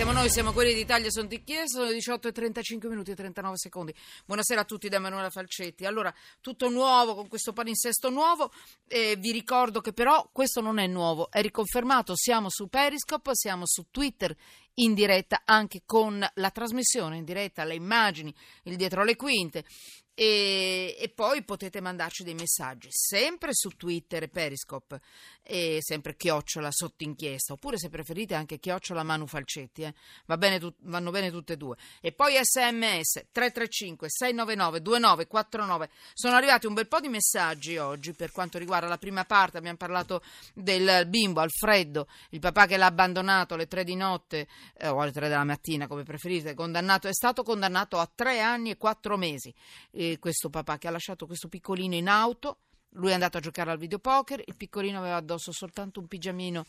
Siamo noi, siamo quelli d'Italia, sono di Chiesa, sono le 18 e 35 minuti e 39 secondi. Buonasera a tutti da Emanuela Falcetti. Allora, tutto nuovo con questo palinsesto nuovo. Eh, vi ricordo che però questo non è nuovo, è riconfermato. Siamo su Periscope, siamo su Twitter in diretta anche con la trasmissione in diretta, le immagini, il dietro le quinte. E, e, poi potete mandarci dei messaggi sempre su Twitter e Periscope e sempre chiocciola sotto inchiesta oppure se preferite anche chiocciola Manu Falcetti eh. Va bene tu, vanno bene tutte e due. E poi sms 335 699 2949 sono arrivati un bel po' di messaggi oggi per quanto riguarda la prima parte abbiamo parlato del bimbo Alfredo il papà che l'ha abbandonato alle tre di notte eh, o alle tre della mattina come preferite condannato, è stato condannato a tre anni e quattro mesi. Eh, questo papà che ha lasciato questo piccolino in auto. Lui è andato a giocare al videopoker, il piccolino aveva addosso soltanto un pigiamino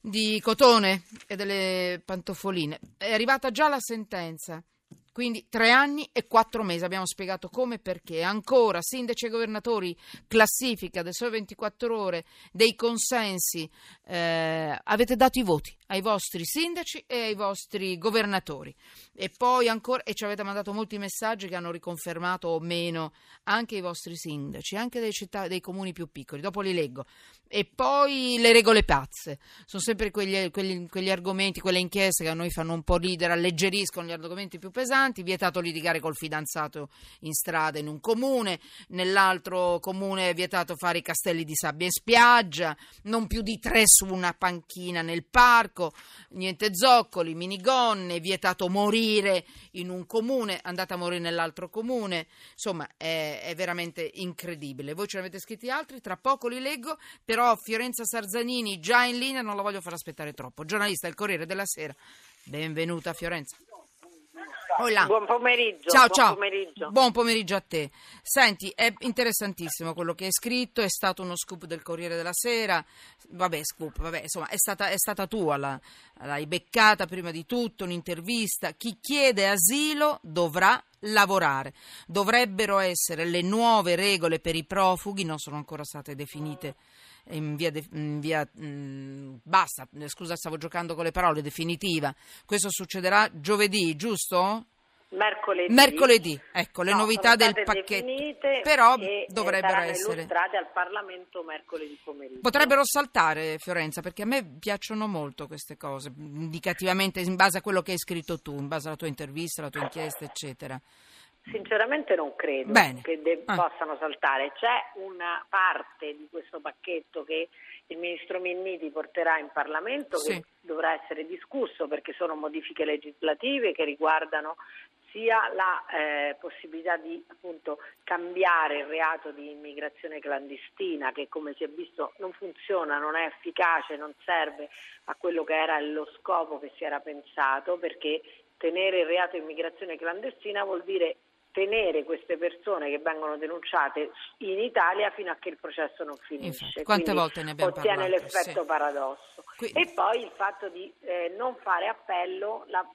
di cotone e delle pantofoline. È arrivata già la sentenza. Quindi tre anni e quattro mesi, abbiamo spiegato come e perché. Ancora, sindaci e governatori, classifica del sole 24 ore dei consensi, eh, avete dato i voti ai vostri sindaci e ai vostri governatori. E poi ancora, e ci avete mandato molti messaggi che hanno riconfermato o meno anche i vostri sindaci, anche dei, città, dei comuni più piccoli. Dopo li leggo. E poi le regole pazze. Sono sempre quegli, quegli, quegli argomenti, quelle inchieste che a noi fanno un po' ridere, alleggeriscono gli argomenti più pesanti. Vietato litigare col fidanzato in strada in un comune, nell'altro comune è vietato fare i castelli di sabbia in spiaggia, non più di tre su una panchina nel parco niente zoccoli, minigonne, vietato morire in un comune, andate a morire nell'altro comune, insomma è, è veramente incredibile. Voi ce ne avete scritti altri, tra poco li leggo, però Fiorenza Sarzanini già in linea, non la voglio far aspettare troppo. Giornalista del Corriere della Sera, benvenuta Fiorenza. Hola. Buon pomeriggio. Ciao, buon ciao. Pomeriggio. Buon pomeriggio a te. Senti, è interessantissimo quello che hai scritto, è stato uno scoop del Corriere della Sera. Vabbè, scoop, vabbè, insomma, è stata, è stata tua, la, l'hai beccata prima di tutto, un'intervista. Chi chiede asilo dovrà lavorare. Dovrebbero essere le nuove regole per i profughi, non sono ancora state definite in via, de, in via mh, mm, basta, scusa stavo giocando con le parole, definitiva. Questo succederà giovedì, giusto? Mercoledì. Mercoledì, ecco le no, novità del pacchetto. Però dovrebbero essere illustrate al Parlamento mercoledì pomeriggio. Potrebbero saltare, Fiorenza, perché a me piacciono molto queste cose, indicativamente in base a quello che hai scritto tu, in base alla tua intervista, alla tua inchiesta, eccetera. Sinceramente non credo Bene. che de- ah. possano saltare. C'è una parte di questo pacchetto che il ministro Minniti porterà in Parlamento sì. che dovrà essere discusso perché sono modifiche legislative che riguardano sia la eh, possibilità di appunto, cambiare il reato di immigrazione clandestina che come si è visto non funziona, non è efficace, non serve a quello che era lo scopo che si era pensato perché tenere il reato di immigrazione clandestina vuol dire tenere queste persone che vengono denunciate in Italia fino a che il processo non finisce. Infatti, quante Quindi volte ne abbiamo ottiene parlato? l'effetto sì. paradosso. Quindi... E poi il fatto di eh, non fare appello, la,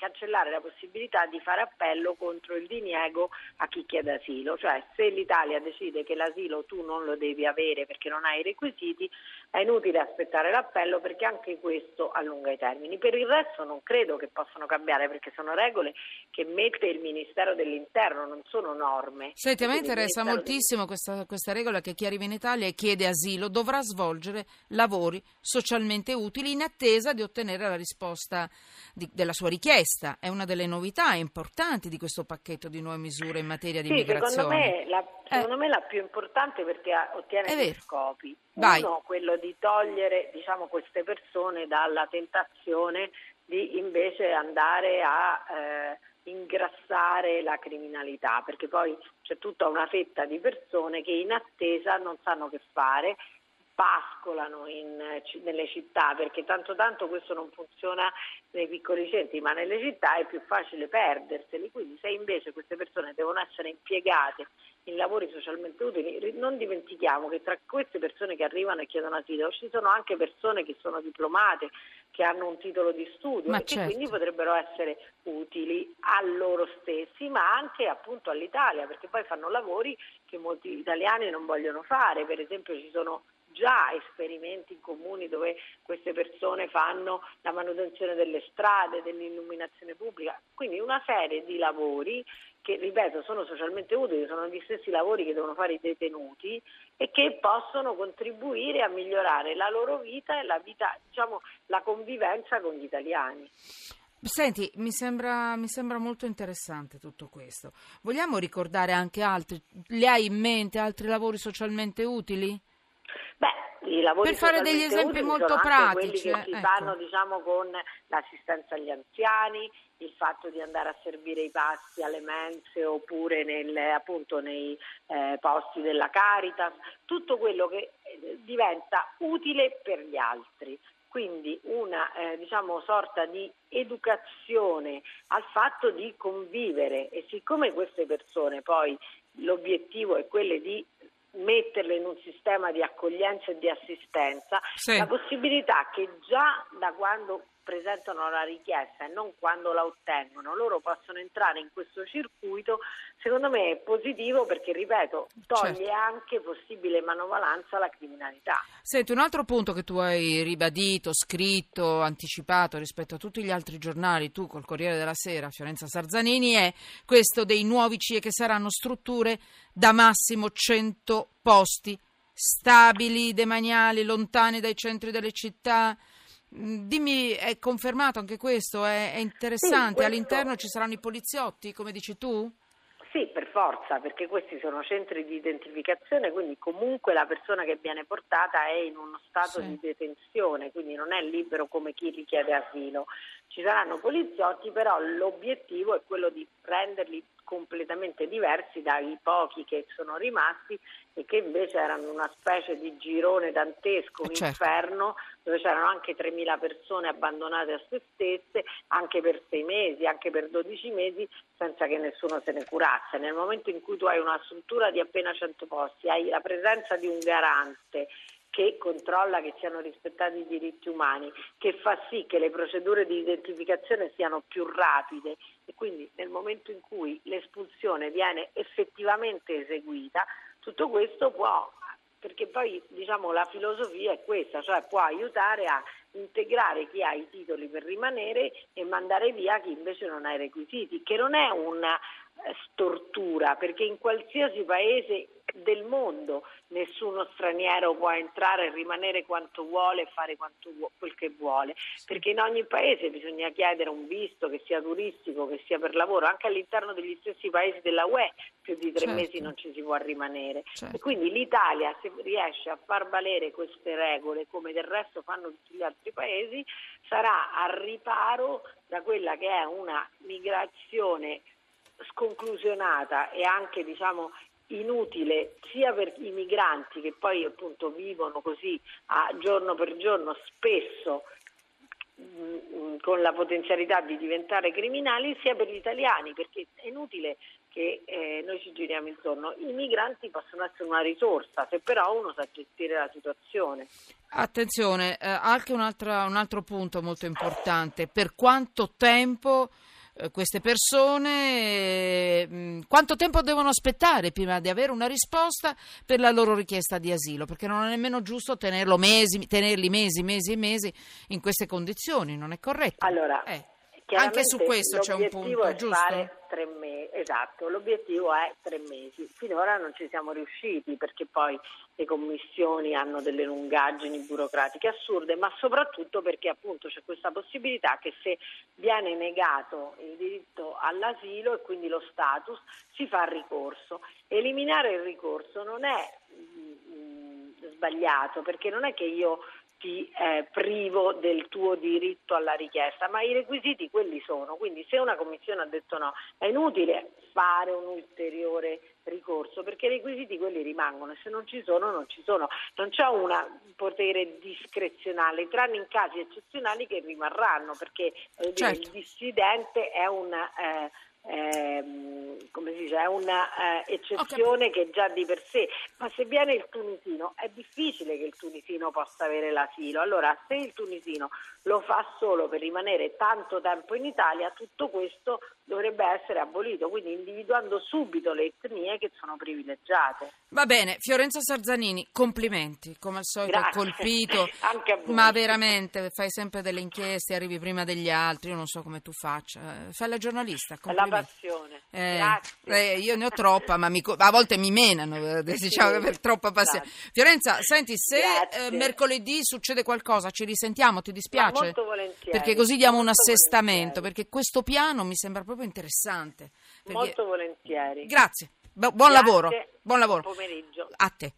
cancellare la possibilità di fare appello contro il diniego a chi chiede asilo, cioè se l'Italia decide che l'asilo tu non lo devi avere perché non hai i requisiti, è inutile aspettare l'appello perché anche questo allunga i termini. Per il resto non credo che possano cambiare perché sono regole che mette il Ministero dell'Interno, non sono norme. Senti, a me interessa moltissimo questa, questa regola che chi arriva in Italia e chiede asilo dovrà svolgere lavori socialmente utili in attesa di ottenere la risposta di, della sua richiesta. È una delle novità importanti di questo pacchetto di nuove misure in materia di sì, immigrazione. Secondo me la, secondo eh. me la più importante perché ottiene due scopi. Vai. Uno, quello di togliere diciamo, queste persone dalla tentazione di invece andare a eh, ingrassare la criminalità, perché poi c'è tutta una fetta di persone che in attesa non sanno che fare pascolano in, nelle città perché tanto tanto questo non funziona nei piccoli centri ma nelle città è più facile perderseli quindi se invece queste persone devono essere impiegate in lavori socialmente utili non dimentichiamo che tra queste persone che arrivano e chiedono asilo ci sono anche persone che sono diplomate che hanno un titolo di studio ma e certo. che quindi potrebbero essere utili a loro stessi ma anche appunto all'Italia perché poi fanno lavori che molti italiani non vogliono fare per esempio ci sono già esperimenti in comuni dove queste persone fanno la manutenzione delle strade, dell'illuminazione pubblica, quindi una serie di lavori che, ripeto, sono socialmente utili, sono gli stessi lavori che devono fare i detenuti e che possono contribuire a migliorare la loro vita e la, vita, diciamo, la convivenza con gli italiani. Senti, mi sembra, mi sembra, molto interessante tutto questo. Vogliamo ricordare anche altri? Le hai in mente altri lavori socialmente utili? Beh, i lavori per fare degli esempi molto pratici. Quelli che si ecco. fanno diciamo, con l'assistenza agli anziani, il fatto di andare a servire i pasti alle mense oppure nel, appunto nei eh, posti della Caritas, tutto quello che eh, diventa utile per gli altri quindi una eh, diciamo, sorta di educazione al fatto di convivere e siccome queste persone poi l'obiettivo è quello di metterle in un sistema di accoglienza e di assistenza, sì. la possibilità che già da quando presentano la richiesta e non quando la ottengono, loro possono entrare in questo circuito, secondo me è positivo perché, ripeto, toglie certo. anche possibile manovalanza alla criminalità. Senti, un altro punto che tu hai ribadito, scritto, anticipato rispetto a tutti gli altri giornali, tu col Corriere della Sera, Fiorenza Sarzanini, è questo dei nuovi CIE che saranno strutture da massimo 100 posti stabili, demaniali, lontani dai centri delle città, dimmi, è confermato anche questo? È, è interessante? Sì, questo... All'interno ci saranno i poliziotti, come dici tu? Sì, per forza, perché questi sono centri di identificazione, quindi comunque la persona che viene portata è in uno stato sì. di detenzione, quindi non è libero come chi richiede asilo. Ci saranno poliziotti, però l'obiettivo è quello di renderli completamente diversi dai pochi che sono rimasti e che invece erano una specie di girone dantesco, un eh certo. inferno dove c'erano anche 3.000 persone abbandonate a se stesse anche per sei mesi, anche per 12 mesi senza che nessuno se ne curasse. Nel momento in cui tu hai una struttura di appena 100 posti, hai la presenza di un garante che controlla che siano rispettati i diritti umani, che fa sì che le procedure di identificazione siano più rapide. E quindi nel momento in cui l'espulsione viene effettivamente eseguita, tutto questo può perché poi diciamo, la filosofia è questa, cioè può aiutare a integrare chi ha i titoli per rimanere e mandare via chi invece non ha i requisiti, che non è una eh, stortura, perché in qualsiasi paese del mondo nessuno straniero può entrare e rimanere quanto vuole e fare vuo, quel che vuole, perché in ogni paese bisogna chiedere un visto che sia turistico, che sia per lavoro, anche all'interno degli stessi paesi della UE più di tre certo. mesi non ci si può rimanere. Certo. E quindi l'Italia se riesce a far valere queste regole come del resto fanno tutti gli altri paesi sarà al riparo da quella che è una migrazione sconclusionata e anche diciamo, inutile sia per i migranti che poi appunto vivono così a giorno per giorno spesso mh, mm, con la potenzialità di diventare criminali sia per gli italiani perché è inutile che eh, noi ci giriamo intorno. I migranti possono essere una risorsa se però uno sa gestire la situazione. Attenzione, eh, anche un altro, un altro punto molto importante, per quanto tempo queste persone mm, quanto tempo devono aspettare prima di avere una risposta per la loro richiesta di asilo perché non è nemmeno giusto mesi, tenerli mesi, mesi e mesi in queste condizioni, non è corretto? Allora, eh. Anche su questo c'è un punto, giusto? Tre mesi, esatto, l'obiettivo è tre mesi. Finora non ci siamo riusciti perché poi le commissioni hanno delle lungaggini burocratiche assurde, ma soprattutto perché appunto c'è questa possibilità che se viene negato il diritto all'asilo e quindi lo status si fa ricorso. Eliminare il ricorso non è mh, mm, mh, sbagliato perché non è che io ti eh, privo del tuo diritto alla richiesta, ma i requisiti quelli sono, quindi se una commissione ha detto no, è inutile fare un ulteriore ricorso perché i requisiti quelli rimangono e se non ci sono non ci sono, non c'è un potere discrezionale, tranne in casi eccezionali che rimarranno perché certo. il dissidente è un, eh, ehm, come si dice, è un'eccezione eh, che già di per sé, ma se viene il tunisino è difficile che il tunisino possa avere l'asilo. Allora, se il tunisino lo fa solo per rimanere tanto tempo in Italia, tutto questo dovrebbe essere abolito, quindi individuando subito le etnie che sono privilegiate. Va bene, Fiorenza Sarzanini, complimenti, come al solito Grazie. colpito, ma veramente fai sempre delle inchieste, arrivi prima degli altri, io non so come tu faccia, fai la giornalista. La passione. Eh, eh, io ne ho troppa, ma mi, a volte mi menano, eh, diciamo, sì, per troppa passione. Grazie. Fiorenza, senti, se eh, mercoledì succede qualcosa, ci risentiamo, ti dispiace? molto volentieri. Perché così diamo un assestamento, perché questo piano mi sembra proprio interessante. Perché... Molto volentieri. Grazie. buon Grazie. lavoro. Buon lavoro. Buon pomeriggio. A te.